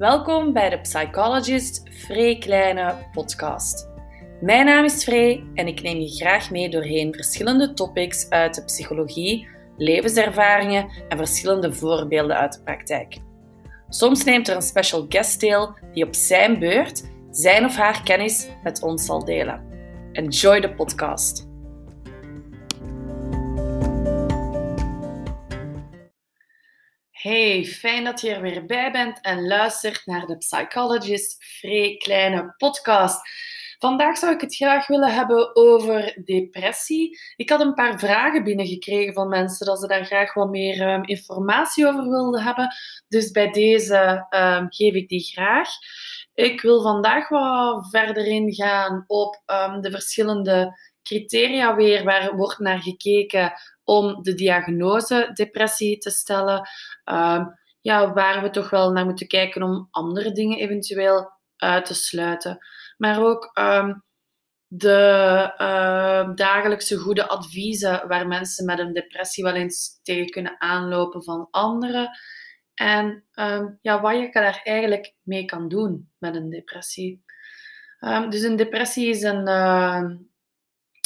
Welkom bij de Psychologist Free Kleine podcast. Mijn naam is Free en ik neem je graag mee doorheen verschillende topics uit de psychologie, levenservaringen en verschillende voorbeelden uit de praktijk. Soms neemt er een special guest deel die op zijn beurt zijn of haar kennis met ons zal delen. Enjoy the podcast. Hey, fijn dat je er weer bij bent en luistert naar de Psychologist Free Kleine podcast. Vandaag zou ik het graag willen hebben over depressie. Ik had een paar vragen binnengekregen van mensen dat ze daar graag wat meer um, informatie over wilden hebben. Dus bij deze um, geef ik die graag. Ik wil vandaag wat verder ingaan op um, de verschillende criteria weer waar wordt naar gekeken om de diagnose depressie te stellen. Um, ja, waar we toch wel naar moeten kijken om andere dingen eventueel uit te sluiten. Maar ook um, de uh, dagelijkse goede adviezen waar mensen met een depressie wel eens tegen kunnen aanlopen van anderen. En ja, wat je daar eigenlijk mee kan doen met een depressie. dus een depressie is een,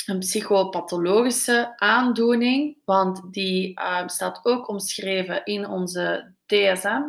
een psychopathologische aandoening, want die uh, staat ook omschreven in onze DSM.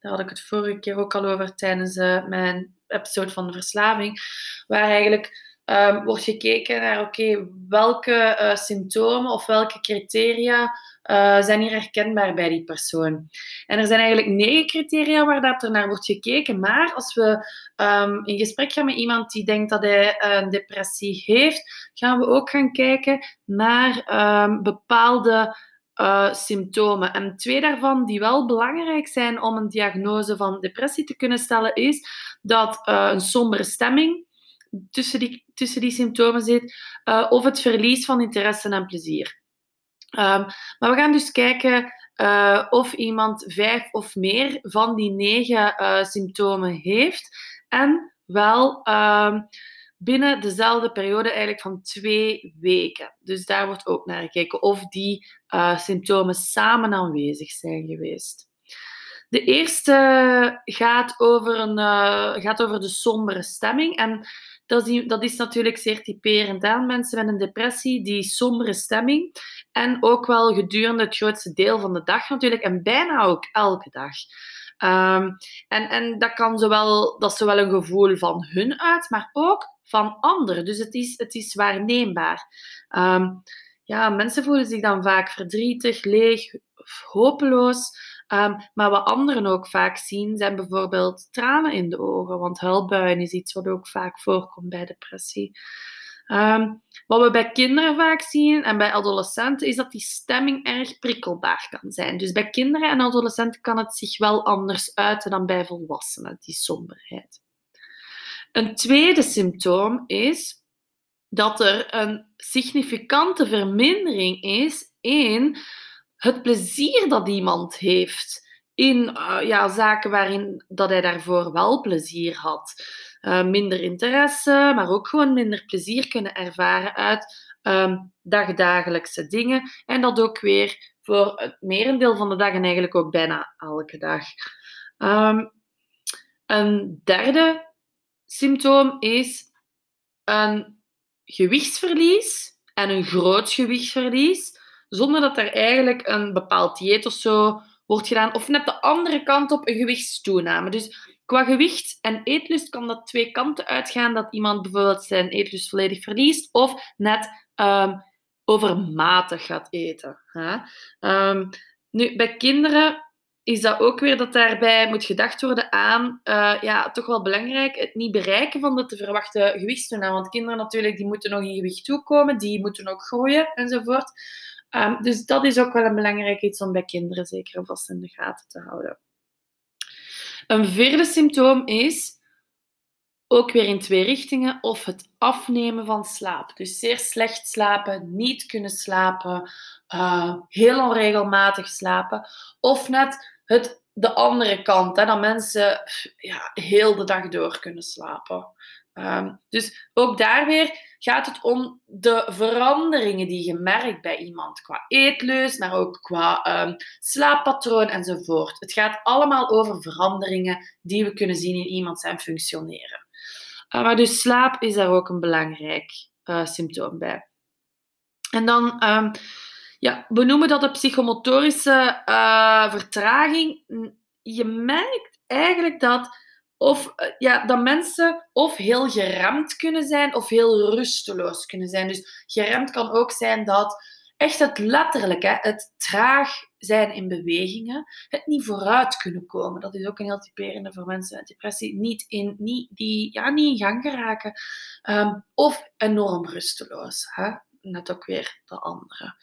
Daar had ik het vorige keer ook al over tijdens uh, mijn episode van de verslaving, waar eigenlijk um, wordt gekeken naar oké, welke uh, symptomen of welke criteria uh, zijn hier herkenbaar bij die persoon. En er zijn eigenlijk negen criteria waar dat er naar wordt gekeken, maar als we um, in gesprek gaan met iemand die denkt dat hij een depressie heeft, gaan we ook gaan kijken naar um, bepaalde uh, symptomen. En twee daarvan die wel belangrijk zijn om een diagnose van depressie te kunnen stellen, is dat uh, een sombere stemming tussen die, tussen die symptomen zit, of het verlies van interesse en plezier. Um, maar we gaan dus kijken uh, of iemand vijf of meer van die negen uh, symptomen heeft. En wel um, binnen dezelfde periode eigenlijk van twee weken. Dus daar wordt ook naar gekeken of die uh, symptomen samen aanwezig zijn geweest. De eerste gaat over, een, gaat over de sombere stemming. En dat is, dat is natuurlijk zeer typerend aan mensen met een depressie, die sombere stemming. En ook wel gedurende het grootste deel van de dag natuurlijk, en bijna ook elke dag. Um, en, en dat, kan zowel, dat is zowel een gevoel van hun uit, maar ook van anderen. Dus het is, het is waarneembaar. Um, ja, mensen voelen zich dan vaak verdrietig, leeg, hopeloos. Um, maar wat anderen ook vaak zien, zijn bijvoorbeeld tranen in de ogen. Want huilbuien is iets wat ook vaak voorkomt bij depressie. Um, wat we bij kinderen vaak zien en bij adolescenten, is dat die stemming erg prikkelbaar kan zijn. Dus bij kinderen en adolescenten kan het zich wel anders uiten dan bij volwassenen, die somberheid. Een tweede symptoom is dat er een significante vermindering is in het plezier dat iemand heeft in uh, ja, zaken waarin dat hij daarvoor wel plezier had. Uh, minder interesse, maar ook gewoon minder plezier kunnen ervaren uit um, dagdagelijkse dingen. En dat ook weer voor het merendeel van de dag en eigenlijk ook bijna elke dag. Um, een derde symptoom is een gewichtsverlies en een groot gewichtsverlies zonder dat er eigenlijk een bepaald dieet of zo wordt gedaan. Of net de andere kant op een gewichtstoename. Dus qua gewicht en eetlust kan dat twee kanten uitgaan. Dat iemand bijvoorbeeld zijn eetlust volledig verliest of net um, overmatig gaat eten. Hè? Um, nu, bij kinderen is dat ook weer dat daarbij moet gedacht worden aan, uh, ja, toch wel belangrijk, het niet bereiken van de te verwachte gewichtstoename. Want kinderen natuurlijk, die moeten nog in gewicht toekomen, die moeten ook groeien enzovoort. Um, dus dat is ook wel een belangrijk iets om bij kinderen zeker vast in de gaten te houden. Een vierde symptoom is ook weer in twee richtingen, of het afnemen van slaap. Dus zeer slecht slapen, niet kunnen slapen, uh, heel onregelmatig slapen, of net het, de andere kant, hè, dat mensen ja, heel de dag door kunnen slapen. Ehm, dus ook daar weer gaat het om de veranderingen die je merkt bij iemand. Qua eetleus, maar ook qua um, slaappatroon enzovoort. Het gaat allemaal over veranderingen die we kunnen zien in iemand zijn functioneren. Uh, maar dus slaap is daar ook een belangrijk uh, symptoom bij. En dan, um, ja, we noemen dat de psychomotorische uh, vertraging. Je merkt eigenlijk dat of eh, ja, dat mensen of heel geremd kunnen zijn of heel rusteloos kunnen zijn. Dus geremd kan ook zijn dat echt het letterlijk, hè, het traag zijn in bewegingen, het niet vooruit kunnen komen. Dat is ook een heel typerende voor mensen met depressie. Niet in, niet, die ja, niet in gang geraken. Um, of enorm rusteloos. Hè? Net ook weer de andere.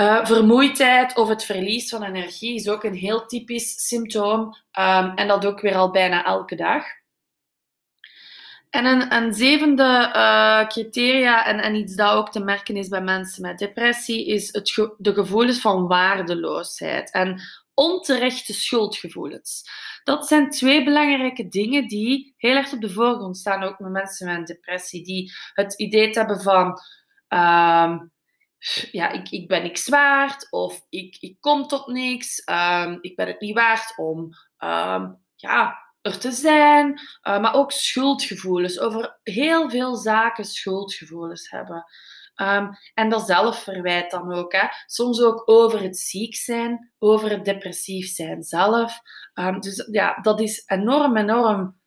Uh, vermoeidheid of het verlies van energie is ook een heel typisch symptoom. Um, en dat ook weer al bijna elke dag. En een, een zevende uh, criteria, en, en iets dat ook te merken is bij mensen met depressie, is het de gevoelens van waardeloosheid en onterechte schuldgevoelens. Dat zijn twee belangrijke dingen die heel erg op de voorgrond staan, ook met mensen met depressie, die het idee hebben van. Um, ja, ik, ik ben niks waard of ik, ik kom tot niks. Um, ik ben het niet waard om um, ja, er te zijn. Uh, maar ook schuldgevoelens. Over heel veel zaken schuldgevoelens hebben. Um, en dat zelfverwijt dan ook. Hè. Soms ook over het ziek zijn, over het depressief zijn zelf. dus ja, dat is enorm, enorm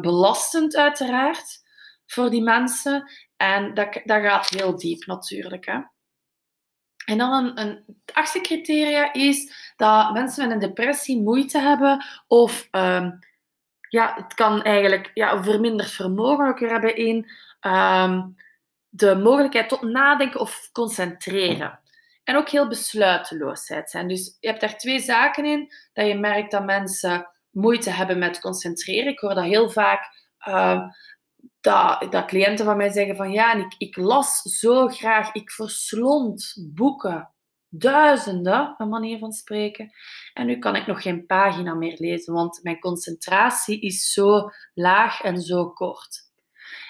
belastend uiteraard voor die mensen. En dat, dat gaat heel diep natuurlijk. Hè. En dan een, een het achtste criteria is dat mensen met een depressie moeite hebben of um, ja, het kan eigenlijk ja, verminderd vermogen ook hebben in um, de mogelijkheid tot nadenken of concentreren. En ook heel besluiteloosheid zijn. Dus je hebt daar twee zaken in. Dat je merkt dat mensen moeite hebben met concentreren. Ik hoor dat heel vaak uh, dat, dat cliënten van mij zeggen van ja, ik, ik las zo graag, ik verslond boeken, duizenden, een manier van spreken. En nu kan ik nog geen pagina meer lezen, want mijn concentratie is zo laag en zo kort.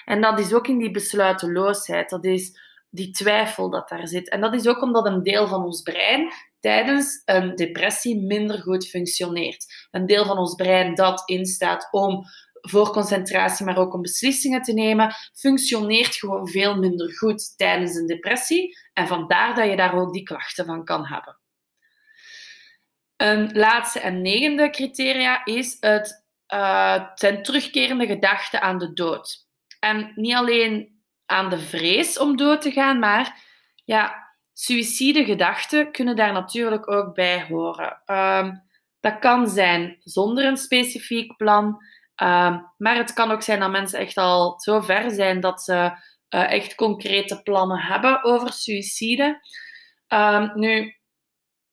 En dat is ook in die besluiteloosheid, dat is die twijfel dat daar zit. En dat is ook omdat een deel van ons brein tijdens een depressie minder goed functioneert. Een deel van ons brein dat instaat om voor concentratie, maar ook om beslissingen te nemen, functioneert gewoon veel minder goed tijdens een depressie. En vandaar dat je daar ook die klachten van kan hebben. Een laatste en negende criteria is het uh, zijn terugkerende gedachten aan de dood. En niet alleen aan de vrees om dood te gaan, maar ja, gedachten kunnen daar natuurlijk ook bij horen. Um, dat kan zijn zonder een specifiek plan. Ehm, maar het kan ook zijn dat mensen echt al zo ver zijn dat ze uh, echt concrete plannen hebben over suïcide. Um, nu,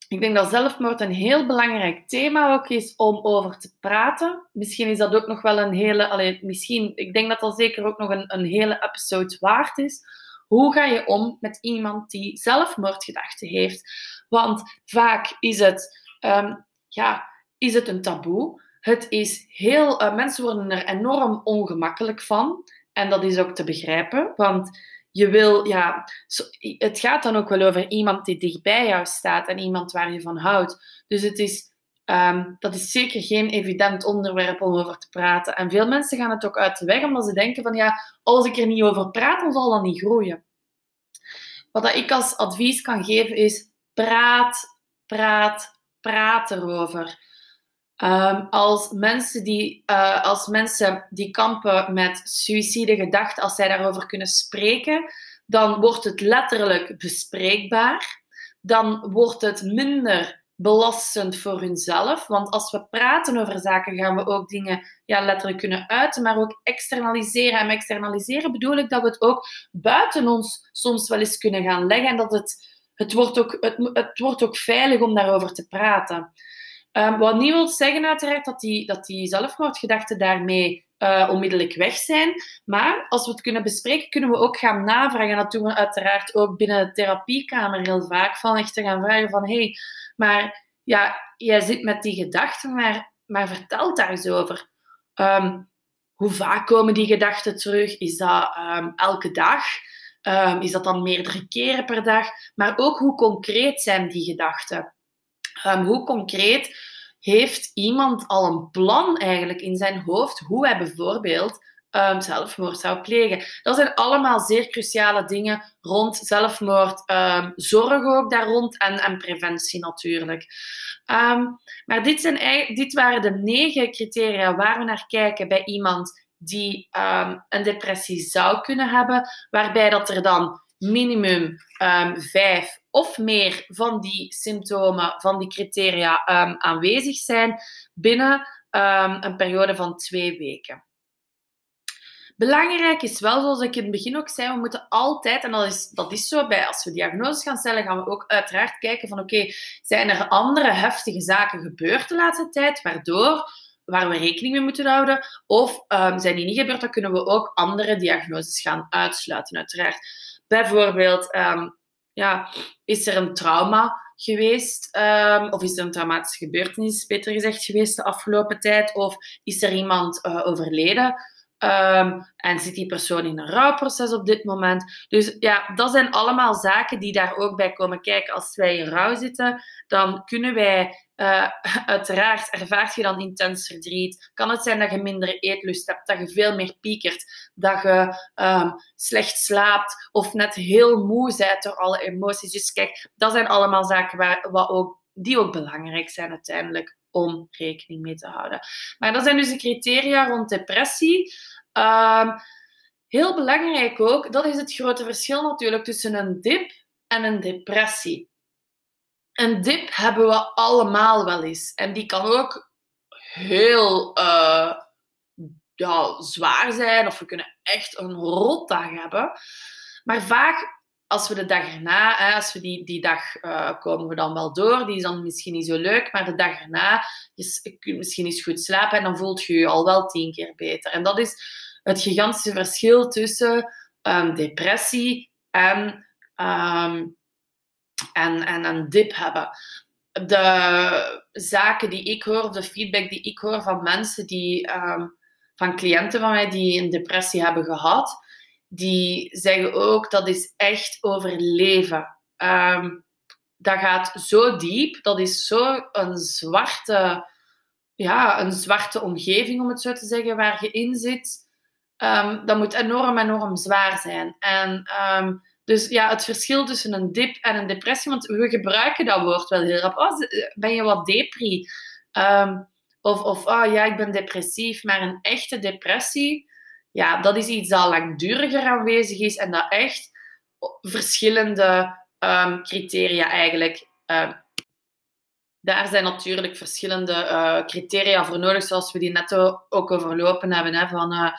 ik denk dat zelfmoord een heel belangrijk thema ook is om over te praten. Misschien is dat ook nog wel een hele, allee, misschien, ik denk dat dat zeker ook nog een, een hele episode waard is. Hoe ga je om met iemand die zelfmoordgedachten heeft? Want vaak is het, um, ja, is het een taboe. Het is heel, uh, mensen worden er enorm ongemakkelijk van. En dat is ook te begrijpen, want je wil, ja, het gaat dan ook wel over iemand die dichtbij jou staat en iemand waar je van houdt. Dus het is, um, dat is zeker geen evident onderwerp om over te praten. En veel mensen gaan het ook uit de weg omdat ze denken van, ja, als ik er niet over praat, dan zal dat niet groeien. Wat ik als advies kan geven is, praat, praat, praat erover. Um, als, mensen die, uh, als mensen die kampen met suïcide gedachten, als zij daarover kunnen spreken, dan wordt het letterlijk bespreekbaar. Dan wordt het minder belastend voor hunzelf. Want als we praten over zaken, gaan we ook dingen ja, letterlijk kunnen uiten, maar ook externaliseren. En externaliseren bedoel ik dat we het ook buiten ons soms wel eens kunnen gaan leggen. En dat het, het, wordt, ook, het, het wordt ook veilig om daarover te praten. Um, wat niet wil zeggen uiteraard dat die, dat die zelfmoordgedachten daarmee uh, onmiddellijk weg zijn. Maar als we het kunnen bespreken, kunnen we ook gaan navragen. En dat doen we uiteraard ook binnen de therapiekamer heel vaak. Van echt te gaan vragen van, hé, hey, maar ja, jij zit met die gedachten, maar, maar vertel daar eens over. Um, hoe vaak komen die gedachten terug? Is dat ehm, elke dag? Ehm, is dat dan meerdere keren per dag? Maar ook hoe concreet zijn die gedachten? Hoe concreet heeft iemand al een plan eigenlijk in zijn hoofd hoe hij bijvoorbeeld um, zelfmoord zou plegen. Dat zijn allemaal zeer cruciale dingen rond zelfmoord. Um, zorg ook daar rond en, en preventie natuurlijk. Um, maar dit, zijn, dit waren de negen criteria waar we naar kijken bij iemand die een depressie zou kunnen hebben, waarbij dat er dan minimum vijf of meer van die symptomen, van die criteria aanwezig zijn binnen een periode van twee weken. Belangrijk is wel, zoals ik in het begin ook zei, we moeten altijd, en dat is, dat is zo bij als we diagnoses gaan stellen, gaan we ook uiteraard kijken van oké, zijn er andere heftige zaken gebeurd de laatste tijd, waardoor waar we rekening mee moeten houden, of um, zijn die niet gebeurd, dan kunnen we ook andere diagnoses gaan uitsluiten, uiteraard. Bijvoorbeeld, ja, is er een trauma geweest, um, of is er een traumatische gebeurtenis, beter gezegd, geweest de afgelopen tijd, of is er iemand uh, overleden? Um, en zit die persoon in een rouwproces op dit moment? Dus ja, dat zijn allemaal zaken die daar ook bij komen kijken. Als wij in rouw zitten, dan kunnen wij, uh, uiteraard, ervaart je dan intens verdriet. Kan het zijn dat je minder eetlust hebt, dat je veel meer piekert, dat je um, slecht slaapt of net heel moe bent door alle emoties. Dus kijk, dat zijn allemaal zaken waar, wat ook, die ook belangrijk zijn uiteindelijk om rekening mee te houden. Maar dat zijn dus de criteria rond depressie. Um, heel belangrijk ook, dat is het grote verschil natuurlijk tussen een dip en een depressie. Een dip hebben we allemaal wel eens. En die kan ook heel ja, zwaar zijn, of we kunnen echt een rotdag hebben. Maar vaak als we de dag erna, hè, als we die, die dag uh, komen we dan wel door, die is dan misschien niet zo leuk, maar de dag erna, je kunt misschien eens goed slapen en dan voelt je je al wel tien keer beter. En dat is het gigantische verschil tussen um, depressie en, um, en, en een dip hebben. De zaken die ik hoor, de feedback die ik hoor van mensen die, um, van cliënten van mij die een depressie hebben gehad, die zeggen ook dat is echt overleven. Um, dat gaat zo diep, dat is zo een zwarte, ja, een zwarte omgeving, om het zo te zeggen, waar je in zit. Um, dat moet enorm, enorm zwaar zijn. En um, dus ja, het verschil tussen een dip en een depressie, want we gebruiken dat woord wel heel rap. Oh, ben je wat depri? Of, of oh ja, ik ben depressief. Maar een echte depressie, ja, dat is iets dat langduriger aanwezig is en dat echt verschillende um, criteria eigenlijk. Um, daar zijn natuurlijk verschillende uh, criteria voor nodig, zoals we die net ook overlopen hebben. Hè, van uh,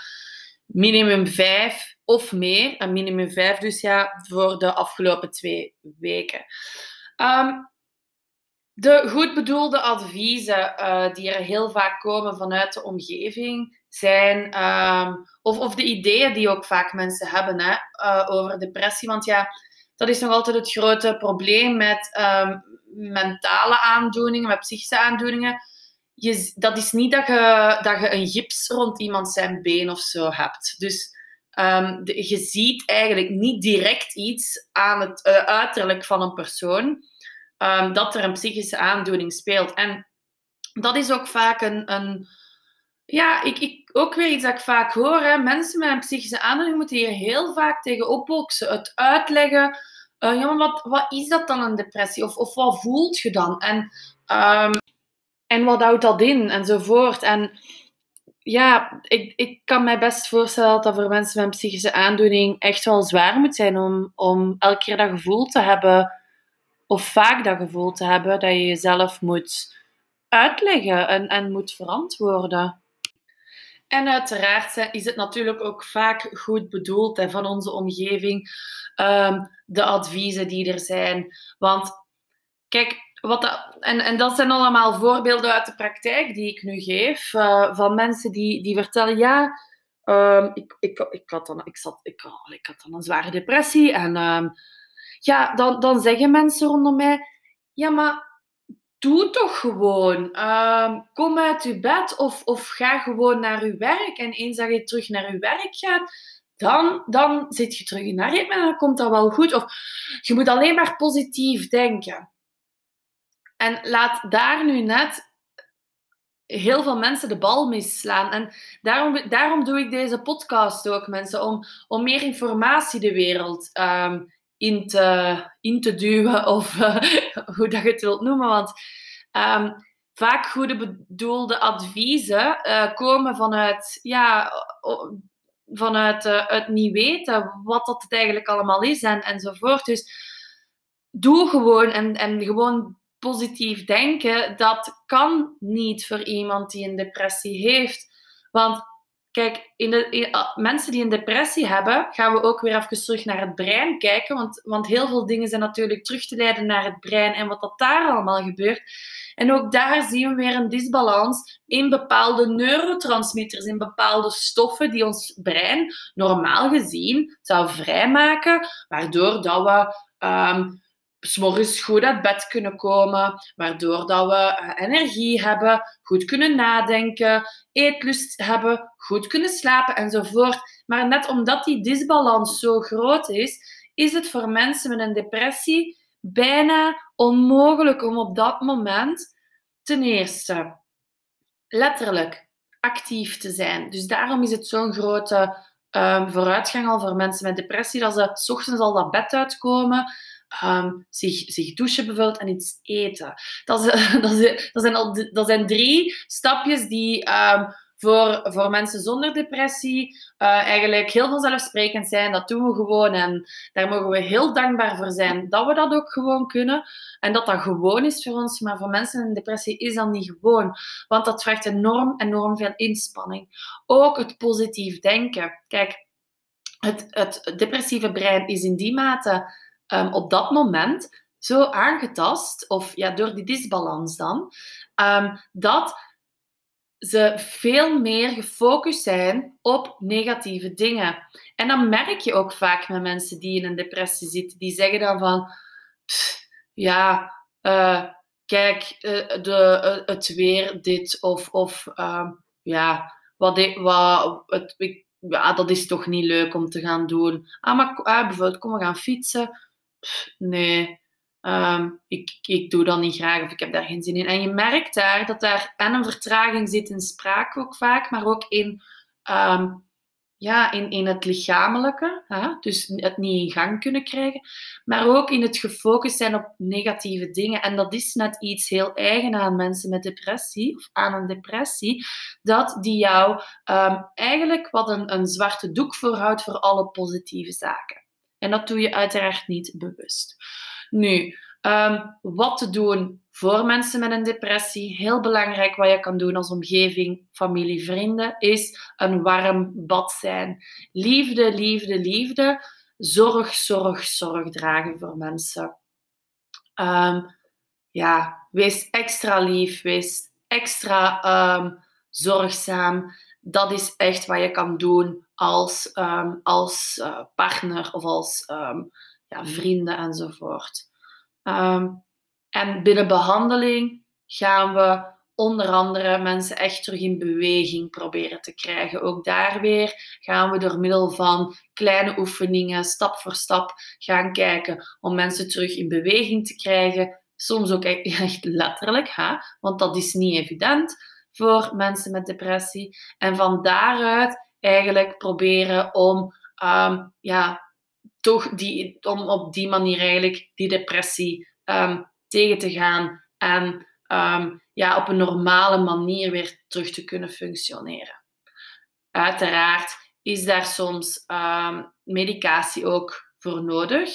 minimum vijf of meer. Een minimum vijf dus ja, voor de afgelopen twee weken. Um, de goed bedoelde adviezen uh, die er heel vaak komen vanuit de omgeving zijn, um, of, of de ideeën die ook vaak mensen hebben hè, uh, over depressie. Want ja, dat is nog altijd het grote probleem met um, mentale aandoeningen, met psychische aandoeningen. Je, dat is niet dat je, dat je een gips rond iemand zijn been of zo hebt. Dus de, je ziet eigenlijk niet direct iets aan het uh, uiterlijk van een persoon um, dat er een psychische aandoening speelt. En dat is ook vaak een. een ja, ik, ik, ook weer iets dat ik vaak hoor. Hè. Mensen met een psychische aandoening moeten hier heel vaak tegen opboksen. Het uitleggen. Uh, ja, maar wat, wat is dat dan een depressie? Of, of wat voelt je dan? En, um, en wat houdt dat in? Enzovoort. En ja, ik, ik kan mij best voorstellen dat dat voor mensen met een psychische aandoening echt wel zwaar moet zijn om, om elke keer dat gevoel te hebben of vaak dat gevoel te hebben dat je jezelf moet uitleggen en, en moet verantwoorden. En uiteraard is het natuurlijk ook vaak goed bedoeld hè, van onze omgeving, um, de adviezen die er zijn. Want kijk, wat dat, en, en dat zijn allemaal voorbeelden uit de praktijk die ik nu geef, uh, van mensen die, die vertellen, ja, um, ik, ik, ik, had dan, ik, zat, ik, had dan een zware depressie en um, ja, dan, dan zeggen mensen rondom mij, ja, maar doe toch gewoon. Ehm, kom uit je bed of, of ga gewoon naar je werk. En eens dat je terug naar je werk gaat, dan, dan zit je terug in haar ritme en dan komt dat wel goed. Of je moet alleen maar positief denken. En laat daar nu net heel veel mensen de bal misslaan. En daarom, daarom doe ik deze podcast ook, mensen, om, om meer informatie de wereld um, in, te, duwen, of uh, hoe dat je het wilt noemen. Want um, vaak goede bedoelde adviezen uh, komen vanuit, ja, vanuit uh, het niet weten wat dat het eigenlijk allemaal is en, enzovoort. Dus doe gewoon en, en gewoon positief denken, dat kan niet voor iemand die een depressie heeft. Want kijk, in de, mensen die een depressie hebben, gaan we ook weer even terug naar het brein kijken. Want, want heel veel dingen zijn natuurlijk terug te leiden naar het brein en wat dat daar allemaal gebeurt. En ook daar zien we weer een disbalans in bepaalde neurotransmitters, in bepaalde stoffen die ons brein normaal gezien zou vrijmaken, waardoor dat we um, s'morgens goed uit bed kunnen komen, waardoor dat we eh, energie hebben, goed kunnen nadenken, eetlust hebben, goed kunnen slapen enzovoort. Maar net omdat die disbalans zo groot is, is het voor mensen met een depressie bijna onmogelijk om op dat moment ten eerste letterlijk actief te zijn. Dus daarom is het zo'n grote um, vooruitgang al voor mensen met depressie, dat ze s ochtends al dat bed uitkomen, um, zich, zich douchen bijvoorbeeld en iets eten. Dat, is, dat, zijn, al, dat zijn drie stapjes die um, voor, voor mensen zonder depressie uh, eigenlijk heel vanzelfsprekend zijn. Dat doen we gewoon en daar mogen we heel dankbaar voor zijn dat we dat ook gewoon kunnen. En dat dat gewoon is voor ons, maar voor mensen in depressie is dat niet gewoon. Want dat vraagt enorm, enorm veel inspanning. Ook het positief denken. Kijk, het, het depressieve brein is in die mate um, op dat moment zo aangetast, of ja, door die disbalans dan, um, dat ze veel meer gefocust zijn op negatieve dingen. En dan merk je ook vaak met mensen die in een depressie zitten, die zeggen dan van, ja, uh, kijk, uh, de, uh, het weer dit, of, of um, ja, wat, wat, het, ja, dat is toch niet leuk om te gaan doen. Ah, maar ah, bijvoorbeeld, kom, we gaan fietsen nee, ehm, ik, ik doe dat niet graag of ik heb daar geen zin in. En je merkt daar dat daar en een vertraging zit in spraak ook vaak, maar ook in, ehm, ja, in, in het lichamelijke. Hè? Dus het niet in gang kunnen krijgen. Maar ook in het gefocust zijn op negatieve dingen. En dat is net iets heel eigen aan mensen met depressie, of aan een depressie, dat die jou ehm, eigenlijk wat een, een zwarte doek voorhoudt voor alle positieve zaken. En dat doe je uiteraard niet bewust. Nu, um, wat te doen voor mensen met een depressie? Heel belangrijk wat je kan doen als omgeving, familie, vrienden, is een warm bad zijn. Liefde, liefde, liefde. Zorg, zorg, zorg dragen voor mensen. Um, ja, wees extra lief, wees extra um, zorgzaam dat is echt wat je kan doen als, um, als uh, partner of als um, ja, vrienden enzovoort. Um, en binnen behandeling gaan we onder andere mensen echt terug in beweging proberen te krijgen. Ook daar weer gaan we door middel van kleine oefeningen, stap voor stap, gaan kijken om mensen terug in beweging te krijgen. Soms ook echt letterlijk, hè? want dat is niet evident voor mensen met depressie. En van daaruit eigenlijk proberen om, um, ja, toch die, om op die manier eigenlijk die depressie um, tegen te gaan en um, ja, op een normale manier weer terug te kunnen functioneren. Uiteraard is daar soms medicatie ook voor nodig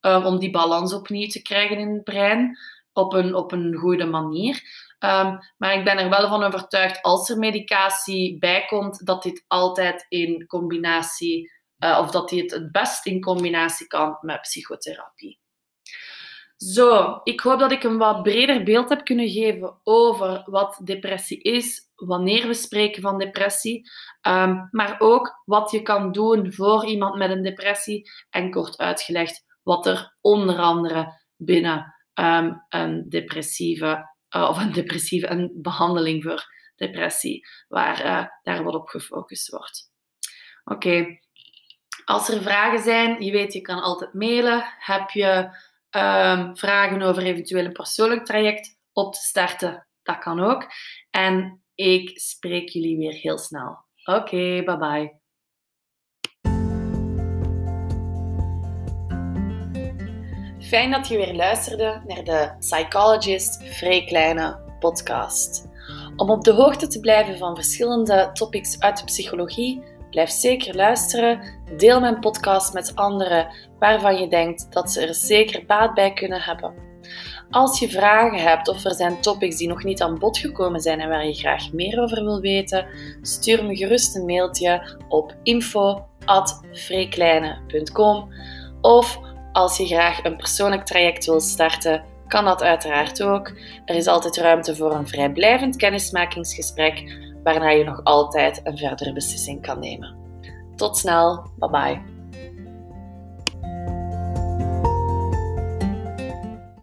om die balans opnieuw te krijgen in het brein op een, op een goede manier. Um, maar ik ben er wel van overtuigd, als er medicatie bij komt, dat dit altijd in combinatie, uh, of dat dit het best in combinatie kan met psychotherapie. Zo, ik hoop dat ik een wat breder beeld heb kunnen geven over wat depressie is, wanneer we spreken van depressie, um, maar ook wat je kan doen voor iemand met een depressie en kort uitgelegd wat er onder andere binnen um, een depressieve uh, of een depressieve een behandeling voor depressie, waar uh, daar wat op gefocust wordt. Oké, als er vragen zijn, je weet, je kan altijd mailen. Heb je um, vragen over eventueel een persoonlijk traject op te starten? Dat kan ook. En ik spreek jullie weer heel snel. Oké, bye bye. Fijn dat je weer luisterde naar de Psychologist Vrij Kleine podcast. Om op de hoogte te blijven van verschillende topics uit de psychologie, blijf zeker luisteren. Deel mijn podcast met anderen waarvan je denkt dat ze er zeker baat bij kunnen hebben. Als je vragen hebt of er zijn topics die nog niet aan bod gekomen zijn en waar je graag meer over wil weten, stuur me gerust een mailtje op info.vreekleine.com of als je graag een persoonlijk traject wilt starten, kan dat uiteraard ook. Er is altijd ruimte voor een vrijblijvend kennismakingsgesprek, waarna je nog altijd een verdere beslissing kan nemen. Tot snel, bye bye.